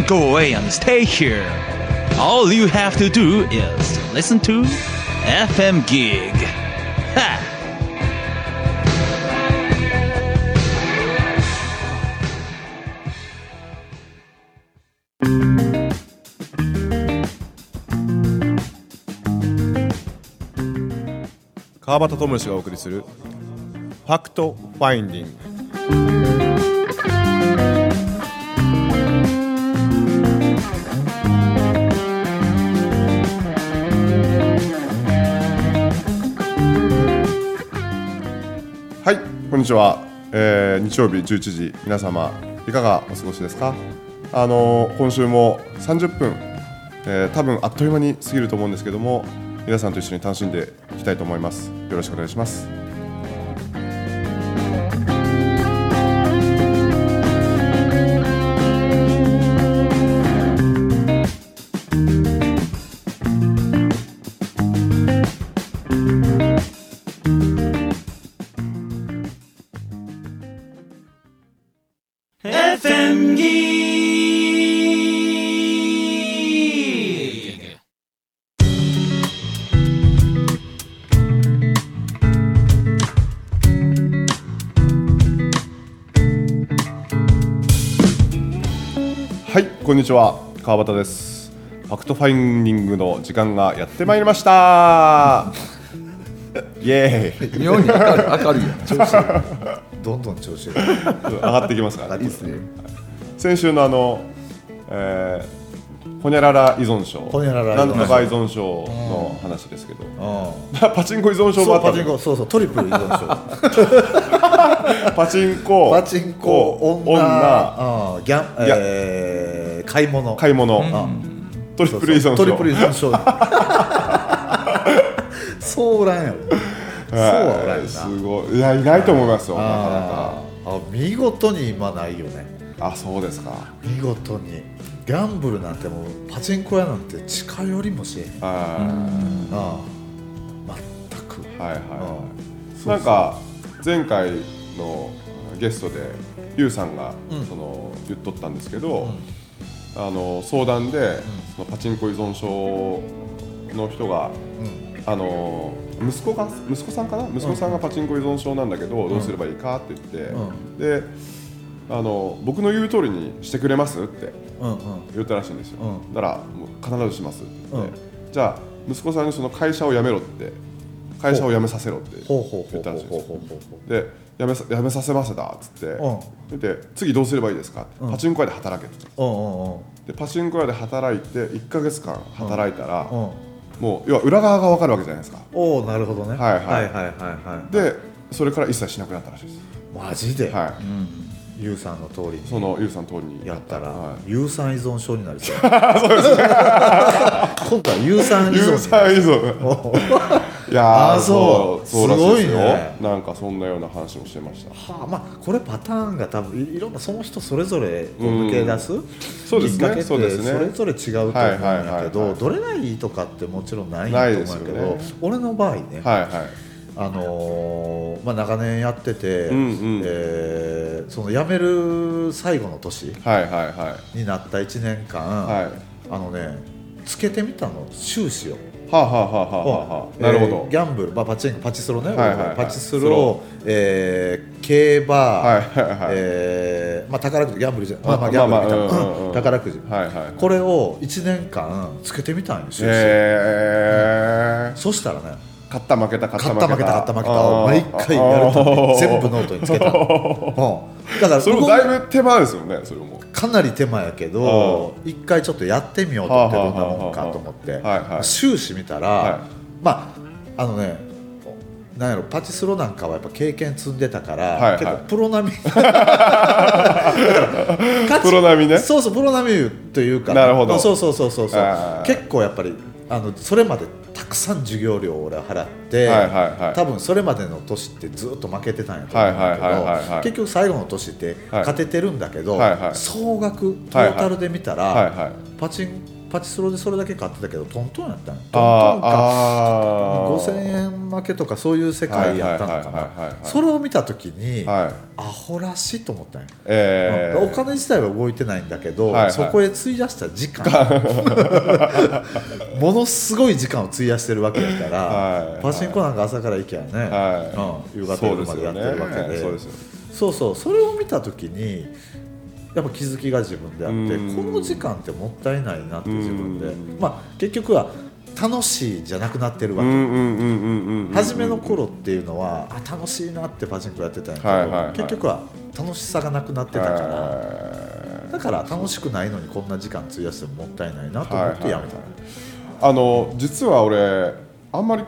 Don't go away and stay here. All you have to do is listen to FM Gig. Ha! 川端智之がお送りする「ファクトファインディング」 にちは、えー日曜日11時。皆様いかがお過ごしですか？あのー今週も30分、えー多分あっという間に過ぎると思うんですけども皆さんと一緒に楽しんでいきたいと思います。よろしくお願いします。ちは川端です。ファクトファインディングの時間がやってまいりました。イエーイ。妙に明るい明るいやん。調子がどんどん調子が上がってきますから。いいですね。先週のあの、えーホニャララ依存症。ホニャララ依存症。なんとか依存症の話ですけど、う パチンコ依存症もあったの？チンコそうそうトリプル依存症。パチンコ。パチンコ女女。うんギャンえー買い物。買い物、うん。トリプル依存症。トリプル依存症。そうおら んや。ろそうはおらんすごい。いやいないと思いますよなかなか。あ見事に今ないよね。あそうですか。見事に。ギャンブルなんてもうパチンコ屋なんて近寄りもしえあああ。全く。ーはいはい。うんなんか前回のゲストでリュウさんがうん。その言っとったんですけど、あの相談でそのパチンコ依存症の人がうん。あの息子が息子さんかな？息子さんがパチンコ依存症なんだけどどうすればいいかって言って、であの僕の言う通りにしてくれますって言ったらしいんですよ、うん。だからもう必ずしますって言って、うん。じゃあ息子さんにその会社を辞めろって会社を辞めさせろって言ったらしいんですで辞めさ辞めさせませたっつって、うん。で次どうすればいいですか？って、うん。パチンコ屋で働けって言ったん。でパチンコ屋で働いて1か月間働いたら、うん。もう要は裏側が分かるわけじゃないですか。おおなるほどね。はいはい。はいはいはいはい。でそれから一切しなくなったらしいです。マジで、はい。ゆうさんの通りに。そのゆうさん通りにやったら、は有酸依存症になりそう。そうですね。今度は有酸い、依存依存。おいやーあーそう。そうらしいですよ。すごいね。なんかそんなような話もしてました。はあ、まあこれパターンが多分いいろんなその人それぞれ抜け出すそうですね。きっかけってそうですね。それぞれ違うと思うんはいはいはいやはい。けどどれがいいとかってもちろんないと思うけど、ね。俺の場合ね、はいはい。あのーまあ、長年やってて、うんうん。えーその辞める最後の年はいはいはい。になった1年間、はい。あのねつけてみたの収支を。はあ、はあはあはあはあ、なるほど、えーギャンブル、まあ、パチンコパチスロね、はいはいはい。パチスロ、えー競馬、はいはいはいえーまあ、宝くじギャンブルじゃまあまあギまあまあャンブルみたいな、まあうんうんうん。宝くじ、はいはい。これを1年間つけてみたんよ。収支、へえそしたらね勝った負けた勝った負けた。負けた勝った負けたを毎回やるために全部ノートにつけた。の、うん、だからそれもだいぶ手間ですよねそれもかなり手間やけど一回ちょっとやってみようと思ってどんなもんかと思って。はいはい収支見たら、はい。まああのねなんやろパチスロなんかはやっぱ経験積んでたから、はいはい。結構プロ並み。プロ並みね。そうそうプロ並みというか。なるほど。そうそうそうそうそう。結構やっぱりあのそれまでたくさん授業料を俺は払って、はいはいはい。多分それまでの年ってずっと負けてたんやと思うんだけはいはいはいはいはいど結局最後の年ってはい。勝ててるんだけど、はいはい総額トータルで見たら、はいはい。パチンパチスロでそれだけ買ってたけどトントンやったんよトントンあかあ5000円負けとかそういう世界やったのかはいはいはいはいはい。なそれを見た時に、はい。アホらしいと思ったんよ、えー、お金自体は動いてないんだけど、はいはい。そこへ費やした時間。ものすごい時間を費やしてるわけだから、はい。パチンコなんか朝から行けばね、はい。うん、夕方夜までやってるわけで。そうね。そうそう。それを見た時にやっぱ気づきが自分であってうん。この時間ってもったいないなって自分で。うん。まあ結局は楽しいじゃなくなってるわけ、初めの頃っていうのはあ楽しいなってパチンコやってたんやけど、はいはいはい。結局は楽しさがなくなってたから、えだから楽しくないのにこんな時間費やしてももったいないなと思ってやめた、ーあの実は俺あんまり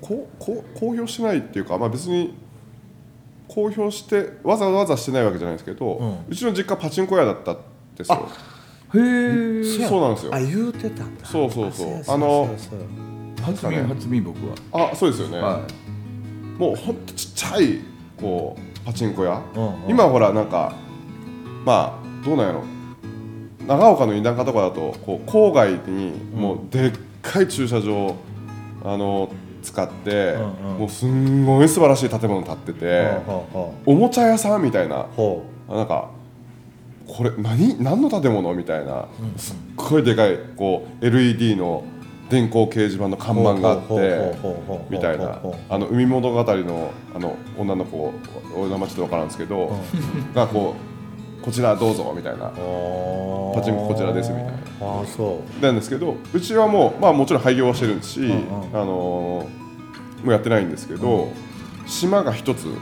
こうこう公表しないっていうか、まあ、別に公表してわざわざしてないわけじゃないですけど、ううんちの実家パチンコ屋だったんですよ。へえそうなんですよ。あ言うてたんだ。そうそうそう。やあのそうや初耳初耳僕は。あそうですよね、はもうほんとちっちゃいこうパチンコ屋、うんうん。今ほらなんかまあどうなんやろ。長岡の田舎とかだとこう郊外にもうでっかい駐車場あの使って、うんうん。もうすんごい素晴らしい建物建ってて、おもちゃ屋さんみたいな。う。なんかこれ何何の建物みたいな、すっごいでかいこう LED の電光掲示板の看板があってみたいな。あの海物語のあの女の子お名前ちょっと分からんですけど、がこうこちらどうぞみたいな。パパチンコこちらですみたいな。ああそう。なんですけどうちはもう、まあ、もちろん廃業はしてるんですし、んうん。あのーもうやってないんですけど、島が一つう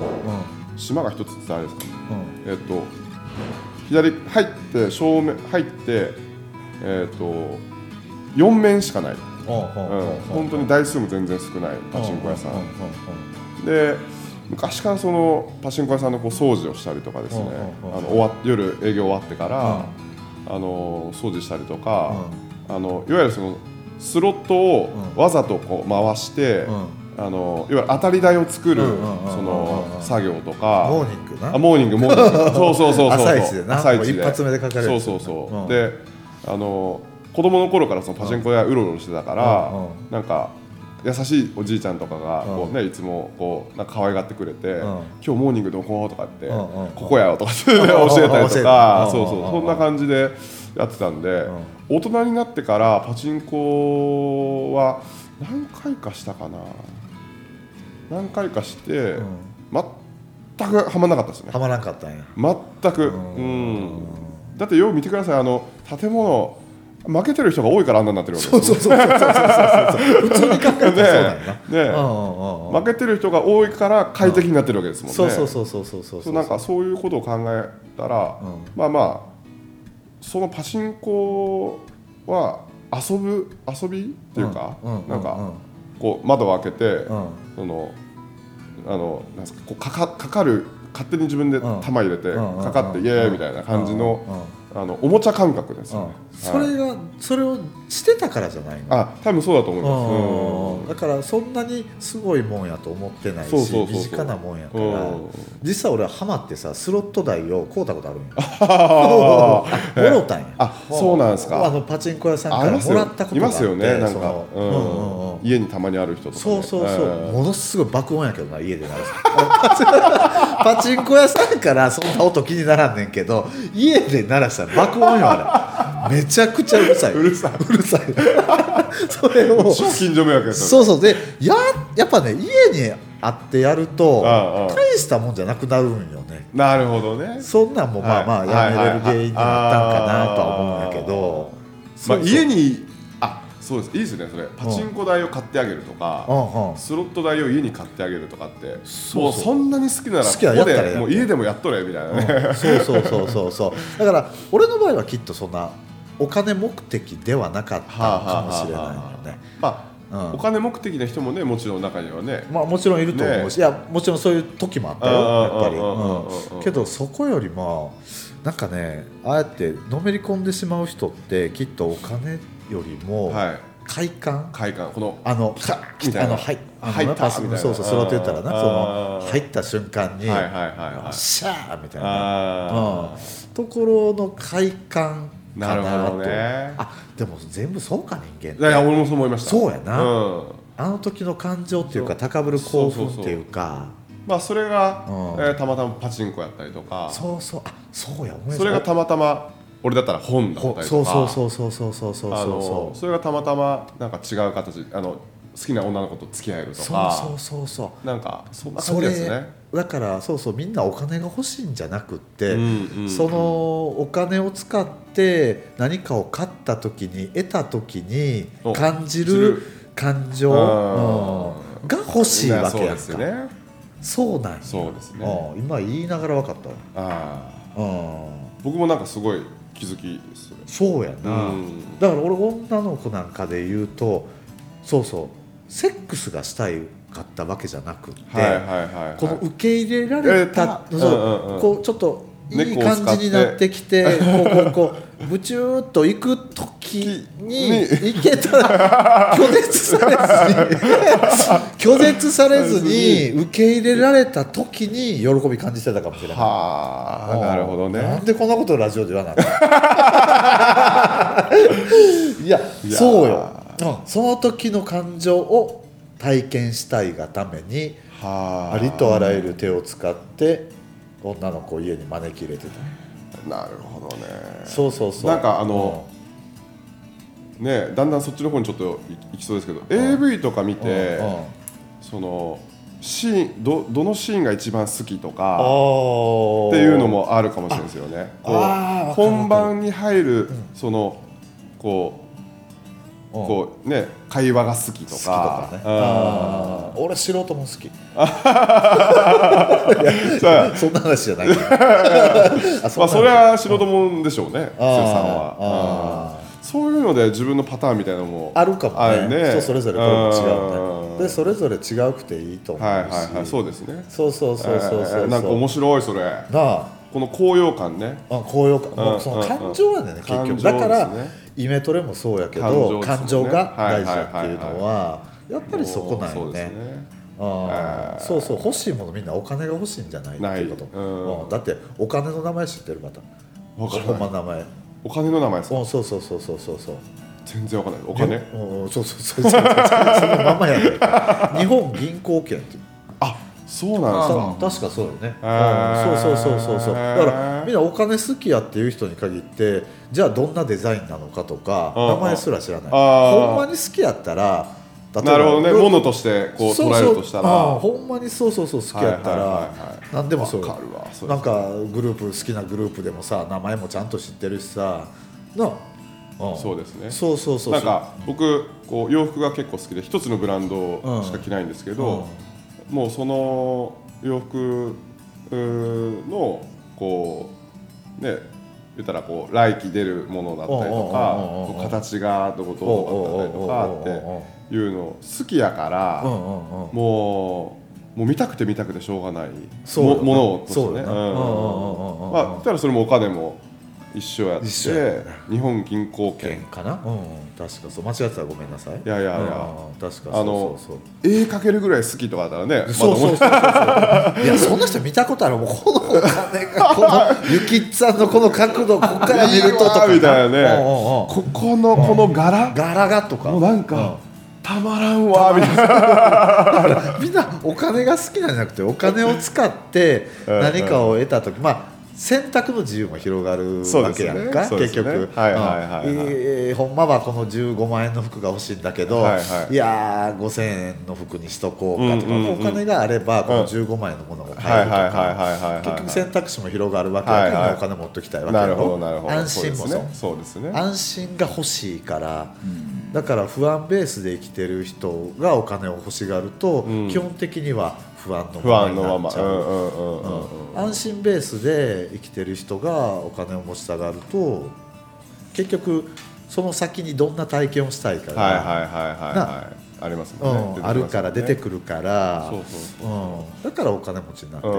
島が一つってあれですかね。んうん。えっと左入って正面入ってえっと4面しかない、ほうん、本当に台数も全然少ないパチンコ屋さん、ううで昔からそのパチンコ屋さんのこう掃除をしたりとかですね。あの終わ夜営業終わってから、あの掃除したりとか、あのいわゆるそのスロットをうん。わざとこう回して、あのいわゆる当たり台を作るその作業とか、モーニングな。あモーニングモーニング。そうそうそうそう。朝一でな。朝一で。一発目でかかるそうそうそう、うん。であの子供の頃からそのパチンコ屋うろうろしてたから、なんか優しいおじいちゃんとかがこうねいつもこうなんか可愛がってくれて、ん。今日モーニングどこ?」とかって、ここやよ」とか教えたりとか、うんそうそううんそんな感じでやってたんで、大人になってからパチンコは何回かしたかな。何回かして、全くはまんなかったですね。はまらんかったんや。全く。うん。だってよう見てください。あの建物負けてる人が多いからあんなになってるわけですよそうそうそうそうそうそう普通に考えたらそうだよな。ね負けてる人が多いから快適になってるわけですもんね。そうそうそうそうそうそうそう。なんかそういうことを考えたら、うん。まあまあそのパチンコは遊ぶ遊びっていうか、なんか、うんこう窓を開けて、うん。そのあのなんですかこうかかかかる勝手に自分でうん。玉入れて、うんかかって、イエーイみたいな感じの、あのおもちゃ感覚ですよね、それがそれをしてたからじゃないの？あ多分そうだと思います、うん。だからそんなにすごいもんやと思ってないし身近なもんやかうん。ら実際俺はハマってさスロット台を買うたことあるんよ。あ もろたんや。あそうなんですか。あのパチンコ屋さんからもらったこといがあってますよねなんそかの、うん。うんうんうん。家にたまにある人とか、ね、そうそうそう、えーものすごい爆音やけどな家で鳴らす。パチンコ屋さんからそんな音気にならんねんけど家で鳴らしたら爆音よあれ。めちゃくちゃうるさい。うるさい。うるさい。それを超近所迷惑やったそうそう。でややっぱね家にあってやると大したもんじゃなくなるんよね。なるほどね。そんなんもまあまあはいやめれる原因になったんかなとは思うんやけど。まあ、家にあそうです。いいですねそれ。パチンコ台を買ってあげるとか、うんうん。スロット台を家に買ってあげるとかってそうもうそんなに好きならここでもう家でもやっとれみたいなね、うん。そうそうそうそうそう。だから俺の場合はきっとそんなお金目的ではなかったかもしれないよね。まあ、うん。お金目的な人もねもちろん中にはね。まあもちろんいると思うし、いやもちろんそういう時もあったよやっぱり、うん。けどそこよりもなんかねああやってのめり込んでしまう人ってきっとお金よりもはい。快感、快感。このあのみたいな。あのはいあの入ったパス。みたいな。そうそうスロット言ったらなそあのー入った瞬間に、はいはいはいはい。シャーみたいな、あうん、ところの快感なるほどね。あでも全部そうか人間って。いや俺もそう思いました。そうやな。うん。あの時の感情っていうか高ぶる興奮っていうか。まあそれが、うん。えーたまたまパチンコやったりとか。そうそう。あそうや思いそれがたまたま俺だったら本だったりとか。そうそうそうそうそうそうそうあのそそれがたまたまなんか違う形あの好きな女の子と付き合えるうそうとかそうそうそう。なんかそんな感そじですれねだからそうそうみんなお金が欲しいんじゃなくって、うんうんうんそのお金を使って何かを買った時に得た時にお感じるる。感情、うんうんが欲しいわけやんか。そうですよね。そうなんや。そうですね。うん今言いながら分かったわ。ああうん。僕もなんかすごい気づきですね。そうやな、うん。だから俺女の子なんかで言うとそうそうセックスがしたいかったわけじゃなくって、この受け入れられた、えーたそううんうんうん。こうちょっといい感じになってきてこうこうこう ブチューっと行く時にに。行けたら 拒絶されずに拒絶されずに 受け入れられた時に喜び感じてたかもしれない。はあなるほどなんねでこんなことをラジオで言わなかいやいやそうよ、うん。その時の感情を体験したいがためにはありとあらゆる手を使って女の子を家に招き入れてた。なるほどね。そうそうそう。なんかあの、ねだんだんそっちの方にちょっといいきそうですけど、AV とか見うんて、うん。そのシーンどどのシーンが一番好きとあかー。っていうのもあるかもしれないですよね。こう本番に入る、そのこううんこうね会話が好きと好きとかかね俺素人も好き。ーそんな話じゃない。あまあそれは素人もんでしょうね、剛さんは。そういうので自分のパターンみたいなのもあるかもね。人それぞれ違うでそれぞれ違うくていいと思うし、はいはいはい。そうですね。そうそうそうそうそうなんか面白いそれ。なあ。この高揚感ね。あ高揚感、もうんうその感情やねんね、うん結局だから、イメトレもそうやけ感ど感情が大事だっていうのははやっぱりそこなんよね。あそうそう欲しいものみんなお金が欲しいんじゃないっていうこと、うん。うん。だってお金の名前知ってるまた。ほんまの名前。お金の名前ですか？うんそうそうそうそうそうそう。全然わかんない。お金？うんうんそうそうそうそう。そうそのままやね 日本銀行券っていう。あ、そうなんですか。確かそうよね、うんそうそうそうそうそう。だからみんなお金好きやっていう人に限ってじゃあどんなデザインなのかとかうん名前すら知らない。ほんまに好きやったら例えばなるほどね。うんものとしてこうそう捉えるとしたら。ほんまにそうそうそう好きやったら何でもそうわかるわ。それなんかグループ好きなグループでもさ名前もちゃんと知ってるしさなそうですね。そうそうそうなんか僕こう洋服が結構好きで一つのブランドしか着ないんですけど、もうその洋服のこうね言ったらこう来季出るものだったりとか形がどこどうだったりとかっていうの好きやからもうもう見たくて見たくてしょうがないもものをとしてね。まあ言ったらそれもお金も一緒やって。一緒や。ね日本銀行券。券かな、うんうん、確かそう。間違ってたらごめんなさい。いやいやいや。確かそうあのそうそう絵描けるぐらい好きとかだったらねそうそうまそうそう。そう。いやそんな人見たことあるもうこのお金が。このゆきっさんのこの角度ここから見るととか。みたいなね。うんうんうん。ここのこの柄？柄がとか。もうなんかたまらんわみたいな。みんなお金が好きなんじゃなくてお金を使って何かを得た時。まあ選択の自由も広がるわけやんか、ね。結局、はいはいはいはい。うんえーほんまはこの15万円の服が欲しいんだけど、はいはいい。やー5000円の服にしとこうかとか、うんうんうん。お金があればこの15万円のものが買えるとはいはいはいはいか結局選択肢も広がるわけやから、はいはい。お金持っときたいわけやなるろほどなるほど。安心もそう。ですねそうですね。安心が欲しいから、だから不安ベースで生きてる人がお金を欲しがると、ん。基本的には不安の不まま安のまま。う、うんう安心ベースで生きてる人がお金を持ちたがると結局その先にどんな体験をしたいかが、はいはいはいはいはい。ありますね。うん、あるから出てくるからそうそううん、だからお金持ちになってい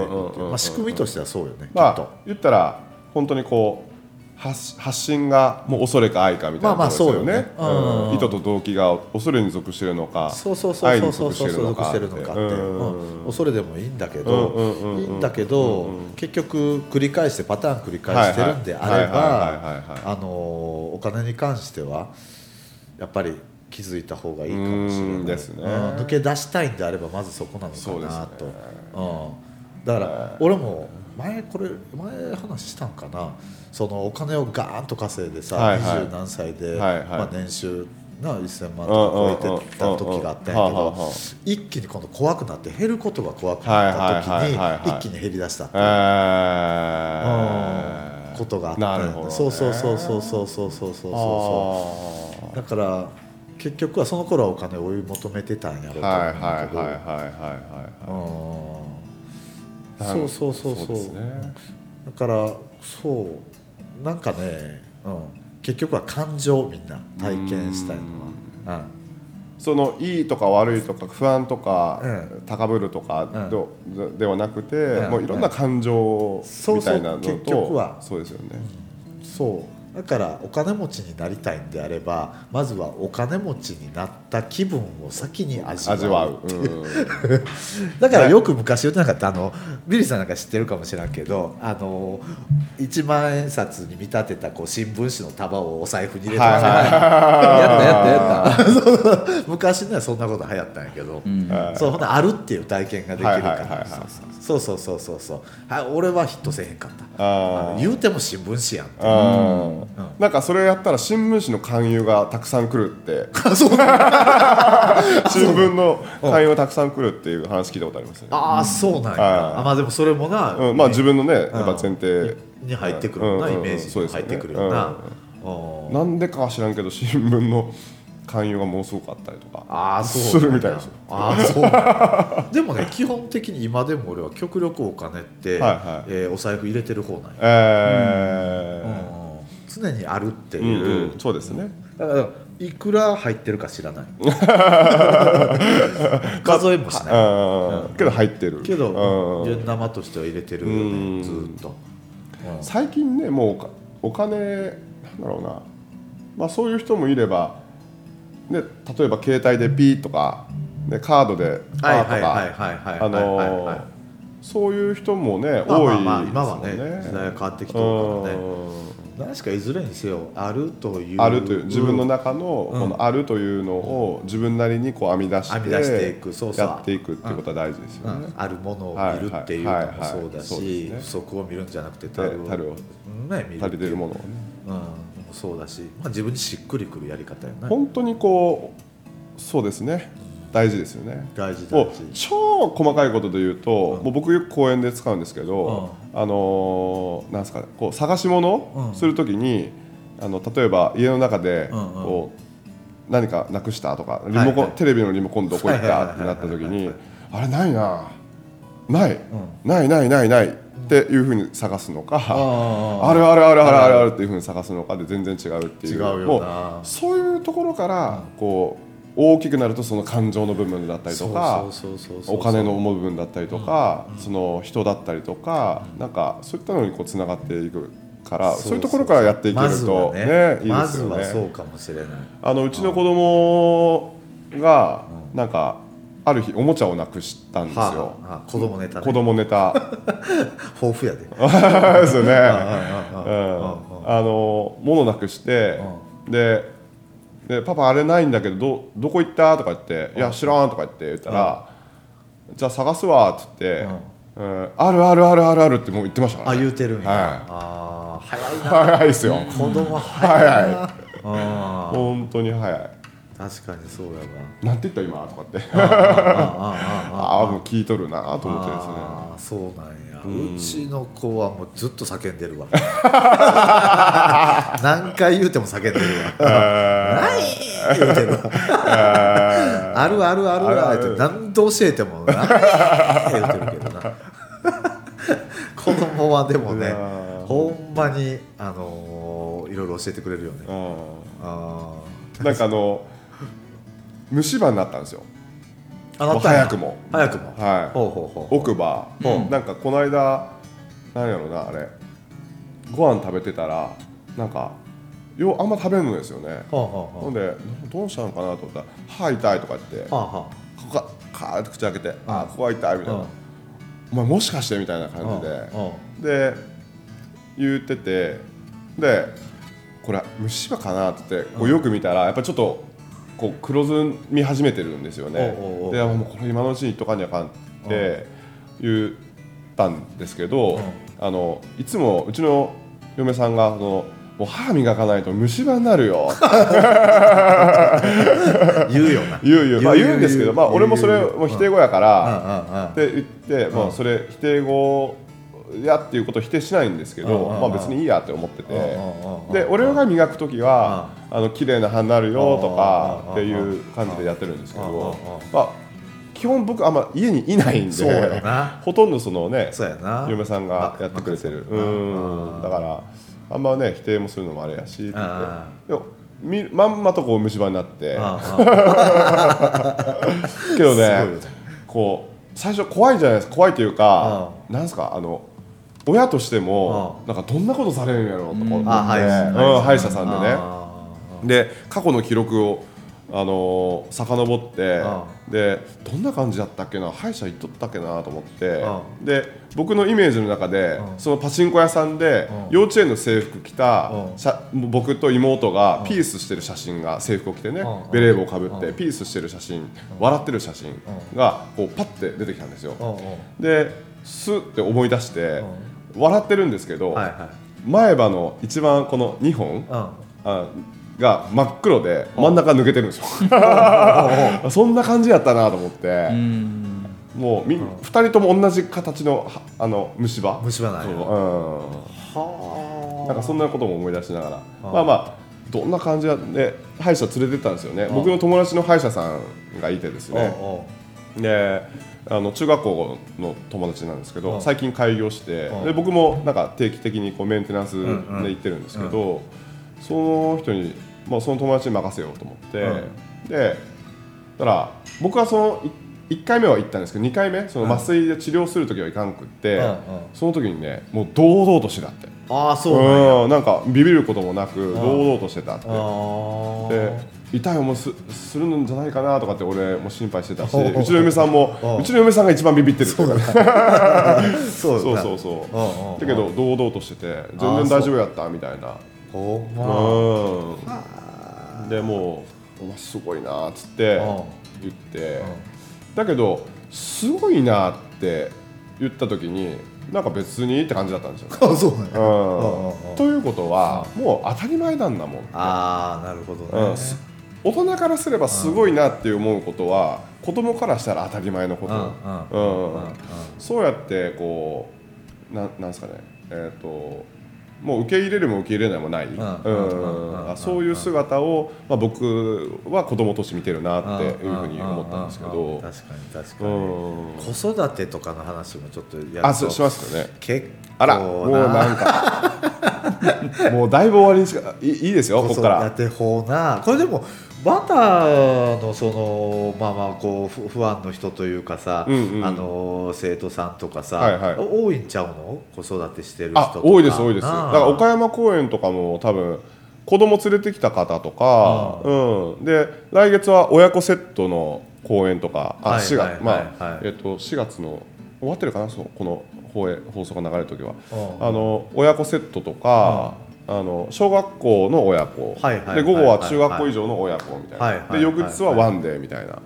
く仕組みとしてはそうよね、まあと。言ったら本当にこう発発信がもう恐れか愛かみたいなころですよね,、そう意図と動機が恐れに属しているのかそうそうそう愛にそうそう属してるのかしてるのかって、うん。うん。恐れでもいいんだけうんどうんいいんだけど結局繰り返してパターン繰り返してるんであればあのお金に関してはやっぱり気づいた方がいいかもしれない。うん。ですね。うん。抜け出したいんであればまずそこなのかなと、うん、だから俺も前これ前話したんかな？そのお金をガーンと稼いでさ、はいはい。二十何歳で、はいはい。まあ、年収な1000万とか超えてた時があったんやけど一気に今度怖くなって減ることが怖くはいなった時に一気に減りだしたってえいうことがあったんやね。そうそうそうそうそうそうそうそうそうあだから結局はその頃はお金を追い求めてたんやろうと思うんだけどそうそうそうそう。ね。だからそうなんかね、うん、結局は感情みんな体験したいのは、そのいいとか悪いとか不安とか、う高ぶるとかではなくて、うん。もういろんな感情みたいなのと、そうそう結局は。そうですよね、うん、そうだからお金持ちになりたいんであればまずはお金持ちになった気分を先に味わう。だからよく昔言ってなかったあのビリーさんなんか知ってるかもしれんけどあの1万円札に見立てたこう新聞紙の束をお財布に入れてやったやったやった。そう昔ねそんなこと流行ったんやけど、うん。そうほんであるっていう体験ができるから、そうそうそうそうそう。はい俺はヒットせえへんかった。言うても新聞紙やんってなんかそれやったら新聞紙の勧誘がたくさん来るって。そう。新聞の勧誘がたくさん来るっていう話聞いたことありますね、ああそうなんや、はい。あまあでもそれもな、うん、まあ自分のねやっぱ前提。に入ってくるよな、うんうんイメージにそうですよね。入ってくるよな、うん。なんでかは知らんけど新聞の勧誘がものすごかったりとかああそうするみたいですよ。ああそう。でもね基本的に今でも俺は極力お金って、はいはい。えーお財布入れてる方なんや、えうん常にあるってーいう、うんうん。そうですね。だからいくら入ってるか知らない。数えもしない、うん。けど入ってる。けど生としては入れてるようん。ねずーっと、うん。最近ねもうお金なんだろうな、まあ、そういう人もいれば、ね、例えば携帯でピーとか、ね、カードでパーとかあのそういう人もねまあ多いまあまあ今はね時代が変わってきてるからね。うん何しかいずれにせよあるというあるという自分の中のうん。このあるというのを自分なりにこう編み出して編み出していくそうそう。やっていくっていうことは大事ですよね。うん。あるものを見るっていうのもそうだし不足を見るんじゃなくて足るをね見る足りてるものをね。うん。そうだし、まあ、自分にしっくりくるやり方やな。本当にこうそうですね大事ですよね。大事大事。超細かいことで言うと、もう僕よく講演で使うんですけど、あのーなんですかねこう探し物うん。するときに、あの例えば家の中でうんうん。こう何かなくしたとかリモコン、はいはいテレビのリモコンどこ行ったってなったときにあれないな。ない、うないないないない。っていうふうに探すのか、ああるあるあるあるあるあるっていうふうに探すのかで全然違うっていう。違うよな。もうそういうところからこう大きくなるとその感情の部分だったりとかお金の部分だったりとかその人だったりとかなんかそういったのにこうつながっていくからそういうところからやっていけるとねいいまですよずはそうね。かもしれない。あのうちの子供がなんかある日おもちゃをなくしたんですよ。はあはあ子供ネタね。子供ネタ。豊富やで。ですよね。ああうんあの物なくして、ででパパあれないんだけどどどこ行った？とか言って「いや知らん」とか言って言ったら「じゃあ探すわ」っつって、うん。あるあるあるあるある」ってもう言ってましたから、ね、あ言うてるんや、はい。ああ早いな。早いですよ。子供早いな、早い。ああ本当に早い。確かにそうやわ。なんて言った今？とかって。あああああああもう聞いとるなと思ってですね。ああそうなんや、うちの子はもうずっと叫んでるわ。何回言うても叫んでるわ。ない言うてるわあるあるあるあるって何度教えても ない言うてるけどな。子供はでもねほんまにあのーいろいろ教えてくれるよね。うあんなんかあの虫歯になったんですよあもう早くも。早くも。はい。ほうほうほう。奥歯、なんかこの間何やろうなあれ。ご飯食べてたらなんかようあんま食べるんですよね。はあはあんでどうしたのかなと思ったら歯痛いとか言ってあはあはここがカーって口開けてあここが痛いみたいな。うん。お前もしかしてみたいな感じで。うん。で言っててでこれ虫歯かなって言ってこうよく見たらやっぱりちょっとこう黒ずみ始めてるんですよね。でもうこれ今のうちに言っとかにあかんって言ったんですけどあのいつもうちの嫁さんがそのもう歯磨かないと虫歯になるよ。言うよな。言う言う、まあ、言うんですけど、まあ、俺もそれもう否定語やかうんらうんうん。って言って、まあ、それ否定語やっていうことを否定しないんですけど、うんうんうんまあ、別にいいやって思ってて。うんうんうんうんで俺が磨く時はあの綺麗な歯になるよとかうんっていう感じでやってるんですけうんうんどうん。まあ基本僕あんま家にいないんで ほとんどそのね嫁さんがやってくれてる。まうん。だからあんまね否定もするのもあれやしみまんまとこう虫歯になって。あ けどねこう最初怖いじゃないですか。怖いというかなんですかあの親としてもなんかどんなことされるんやろうと思って。あ歯医者うん歯医者さんでね。あで過去の記録をあのー遡ってあでどんな感じだったっけな歯医者行っとったっけなと思って。あで僕のイメージの中でそのパチンコ屋さんでうん。幼稚園の制服着た僕と妹がピースしてる写真が制服を着てねうん。ベレー帽をかぶっうん。てピースしてる写真笑ってる写真がこうパッて出てきたんですよ。ですって思い出して笑ってるんですけどはいはい。前歯の一番この2本うん。あが真っ黒で真ん中抜けてるんですよ。そんな感じやったなと思ってうん。もうみ2人とも同じ形のはあの虫歯？虫歯なんう。ん。なんかそんなことも思い出しながら。あまあまあどんな感じで歯医者連れてったんですよね。あ僕の友達の歯医者さんがいてですね。おであの中学校の友達なんですけうん。ど最近開業してうん。で僕もなんか定期的にこうメンテナンスでんうん。行ってるんですけどその人に、まあ、その友達に任せようと思って、でだから僕はその1回目は行ったんですけど2回目その麻酔で治療する時はいかんくって、うんうん。その時にねもう堂々としてたって。ああそうなんや。うんなんかビビることもなく堂々としてたって。あー。で痛い思いすするんじゃないかなとかって俺も心配してたしおううちの嫁さんもおう。うちの嫁さんが一番ビビってる。ってそうそうだそう。そうだけど堂々としてて全然大丈夫やったみたいな。う。ん。でもう「お前すごいな」っつって言って。だけど「すごいな」って言った時になんか別にって感じだったんですよ。あそうなんや。うん。ということはもう当たり前なんだもん。ああなるほどね。うん。す大人からすればすごいなって思うことは子供からしたら当たり前のこと、うんうんうんうん。そうやってこうななんですかね。えっ、ともう受け入れるも受け入れないもない、んうんうんうん。うん。あそういう姿を、まあ、僕は子供として見てるなっていうふうに思ったんですけど。確かに確かうにん。子育てとかの話もちょっとやあるとししますよね。結構あらもうなんか。もうだいぶ終わりにしかいいいですよここ子から。育て法な。これでもバターのそのまあまあこう不不安の人というかさ、うんうん。あの生徒さんとかさ、はいはい。多いんちゃうの？子育てしてる人あとか。多いです多いです。だから岡山公園とかも多分子供連れてきた方とか、うん、で来月は親子セットの公演とかあはい4月、まあ、はい。えっと4月の終わってるかな？そうこの放映放送が流れる時は。うん。あの親子セットとか、あの小学校の親子、で午後は中学校以上の親子みたいな、で翌日はワンデーみたいな、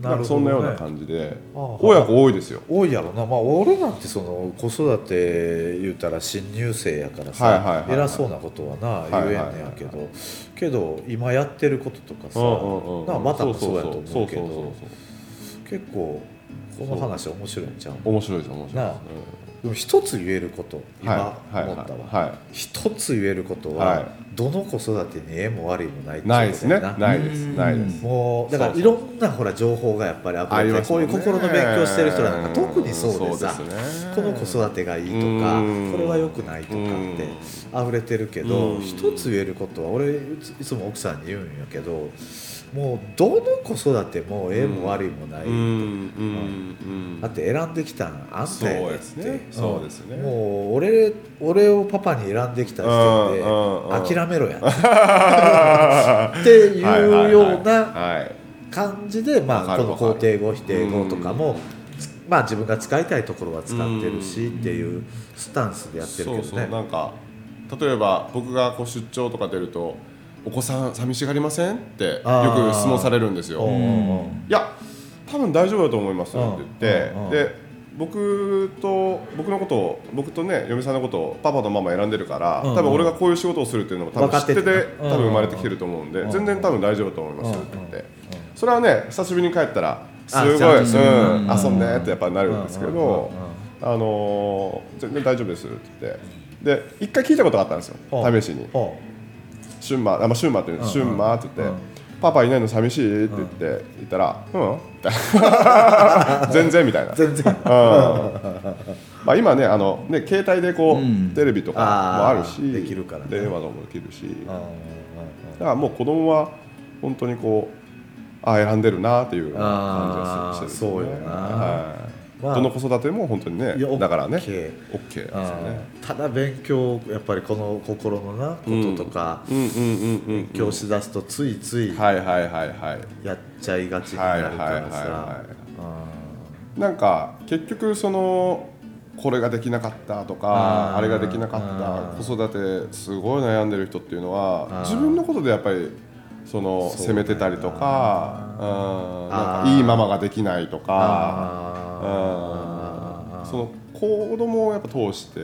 なんかそんなようなじ感じで。親子多いですよ。多いやろな。まあ俺なんてその子育て言うたら新入生やからさ、はいはいはいはい。偉そうなことはな言えんねやけど、けど今やってることとかさ、うんなあまたもそうやと思うけど結構この話面白いんちゃう面白いです面白いなあ。です、でも一つ言えること今思ったわ、はいはい。一つ言えることは、はいどの子育てにええも悪いもないってないですね。ことやな。ないです。ないです。もうだからいろんなほら情報がやっぱり溢ありれてこういう心の勉強してる人らなんか特にそうでさこの子育てがいいとかうん。これは良くないとかって溢れてるけどうん。一つ言えることは俺いつも奥さんに言うんやけどもうどの子育てもええも悪いもないだって選んできたんあんたやでっそうですね。てそうですね。もう俺俺をパパに選んできた時点でうんうんうん諦めろや。っていうようなはい感じで、まあ、この肯定語否定語とかも、まあ、自分が使いたいところは使ってるしっていうスタンスでやってるけどね。そうそう。なんか例えば僕がこう出張とか出ると「お子さん寂しがりません?」ってよく質問されるんですよ。いや多分大丈夫だと思いますって言って、で僕と僕のことを僕とね嫁さんのことをパパとママ選んでるから、うんうん。多分俺がこういう仕事をするっていうのも多分知ってて分かってて多分生まれてきてると思うんで、うん。うん全然多分大丈夫だと思いますって言って、うん。うん。それはね久しぶりに帰ったらすあごい、うん、うん。遊んでってやっぱなるんですけど、うんうんうんあのー全然大丈夫ですって言って。で一回聞いたことがあったんですよ試しに。ほ「シュンマー」あ、まあ、シュンマーって言うんです「シュンマー」って言って。うん「パパいないの寂しい?」って言って言ったら「うん?」みたいな全然みたいな。う全然。うん。まあ今ねあのね携帯でこう、うん。テレビとかもあるしできるからね。電話とかもできるし。うんだからもう子供は本当にこうああ選んでるなっていう感じがするしてるあーそうよな。はい。まあどの子育ても本当にねだからね。OK ですよね。ただ勉強やっぱりこの心のなこととか、勉強しだすとついついはいはいはいはいやっちゃいがちになるからはいはいはいさはなんか結局そのこれができなかったとかあれができなかあった子育てすごい悩んでる人っていうのは自分のことでやっぱりその責めてたりとかうん。なんかいいママができないとかうん。その子供をやっぱ通して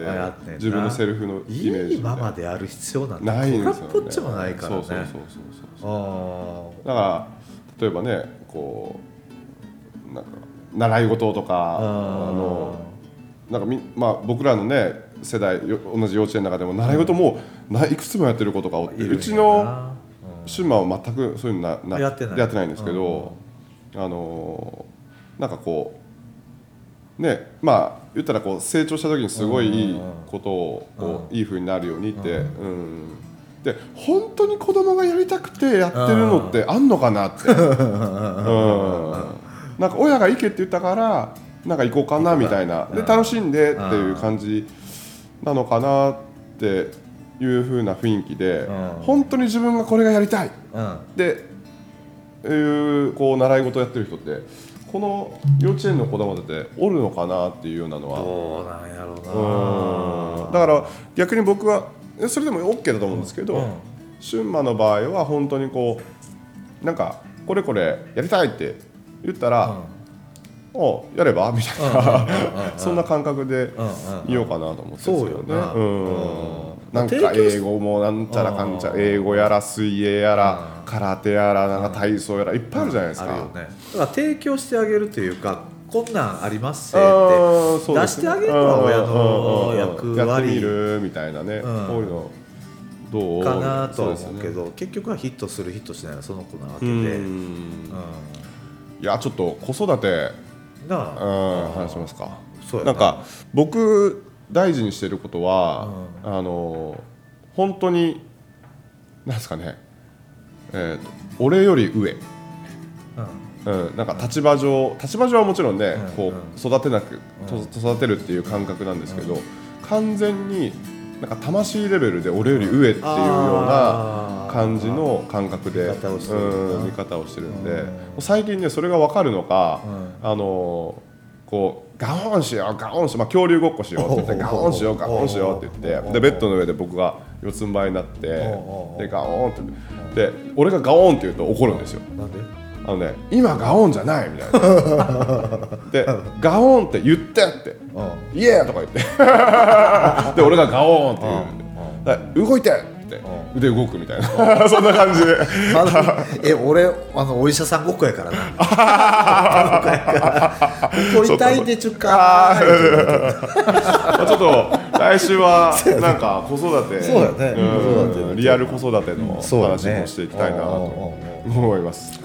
自分のセルフのイメージいいママである必要なんてないんですよね。もないからね。そうそうそうそうそう。あだから例えばねこうなんか習い事とかあのなんかみ、まあ、僕らのね世代よ同じ幼稚園の中でも習い事もないくつもやってる子とかおってうちのシュンマンは全くそういうのななやってない。んですけど、あのなんかこうねまあ言ったらこう成長した時にすごいいいことをこういい風になるようにって、うん、で本当に子供がやりたくてやってるのってあんのかなって、うん、なんか親が行けって言ったからなんか行こうかなみたいな。で楽しんでっていう感じなのかなっていう風な雰囲気でうん。本当に自分がこれがやりたい。うん。でいうこう習い事やってる人ってこの幼稚園の子供っておるのかなっていうようなのは。どうなんやろうな。うん。だから逆に僕はえそれでも OK だと思うんですけど、うん。春馬の場合は本当にこうなんかこれこれやりたいって言ったら、おやれば？みたいな、そんな感覚でうんうんいようかなと思ってるんですよね。そうよな。うん。うんなんか英語もなんちゃらかんちゃうん英語やら水泳やらうん。空手やらなんか体操やらいっぱいあるじゃないですか。あるよね。だから提供してあげるというかこんなんありますって出してあげるのは親のうんうんうん。役割やってみるみたいなね、ん。こういうのどう？かなとは思うけそど結局はヒットするヒットしないのはその子なわけうでいやちょっと子育て、なうんあ、話しますか。そうやなんか僕大事にしてることは、あの本当になんですかね、えーと俺より上、うん。うん、なんか立場上立場上はもちろんね、うん。こう育てなく、と育てるっていう感覚なんですけど、完全になんか魂レベルで俺より上っていうような感じの感覚で見方をしてる。んで、最近ねそれが分かるのか、うあのこうガオンしようガオンしよう、まあ、恐竜ごっこしようって言ってガオンしようガオンしようって言ってでベッドの上で僕が四つん這いになってでガオンってで俺がガオンって言うと怒るんですよ。なんで？あのね、今ガオンじゃないみたいな。で、ガオンって言ってって、う。んイエーとか言って、で、俺がガオンって言うんで、動いてって、腕動くみたいな、そんな感じで。まだ。え俺あのお医者さんごっこやからな。こここ痛いでちゅかまあちょっと、来週はなんか子育て。そうだね。ん。子育ての。リアル子育ての話もしていきたいなと思います。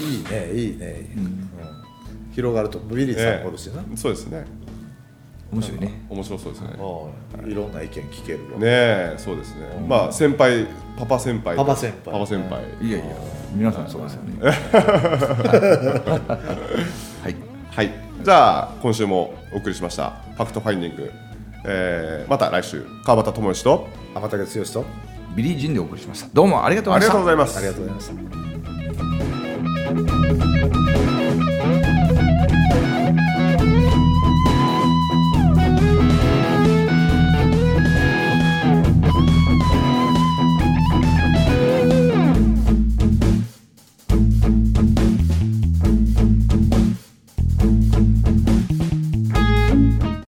いいねいいね、うん。広がるとビリーさんもおるしな、そうですね面白いね。面白そうですね。うんい。ろんな意見聞けるわ。ねえそうですね。まあ先輩パパ先輩。パパ先輩。パパ先輩。いやいや皆さんそうですよね。はい。はい。じゃあ今週もお送りしました FactFinding。えーまた来週川端知義と天竹剛とビリー・ジンでお送りしました。どうもありがとうございました。がとうございます。ありがとうございました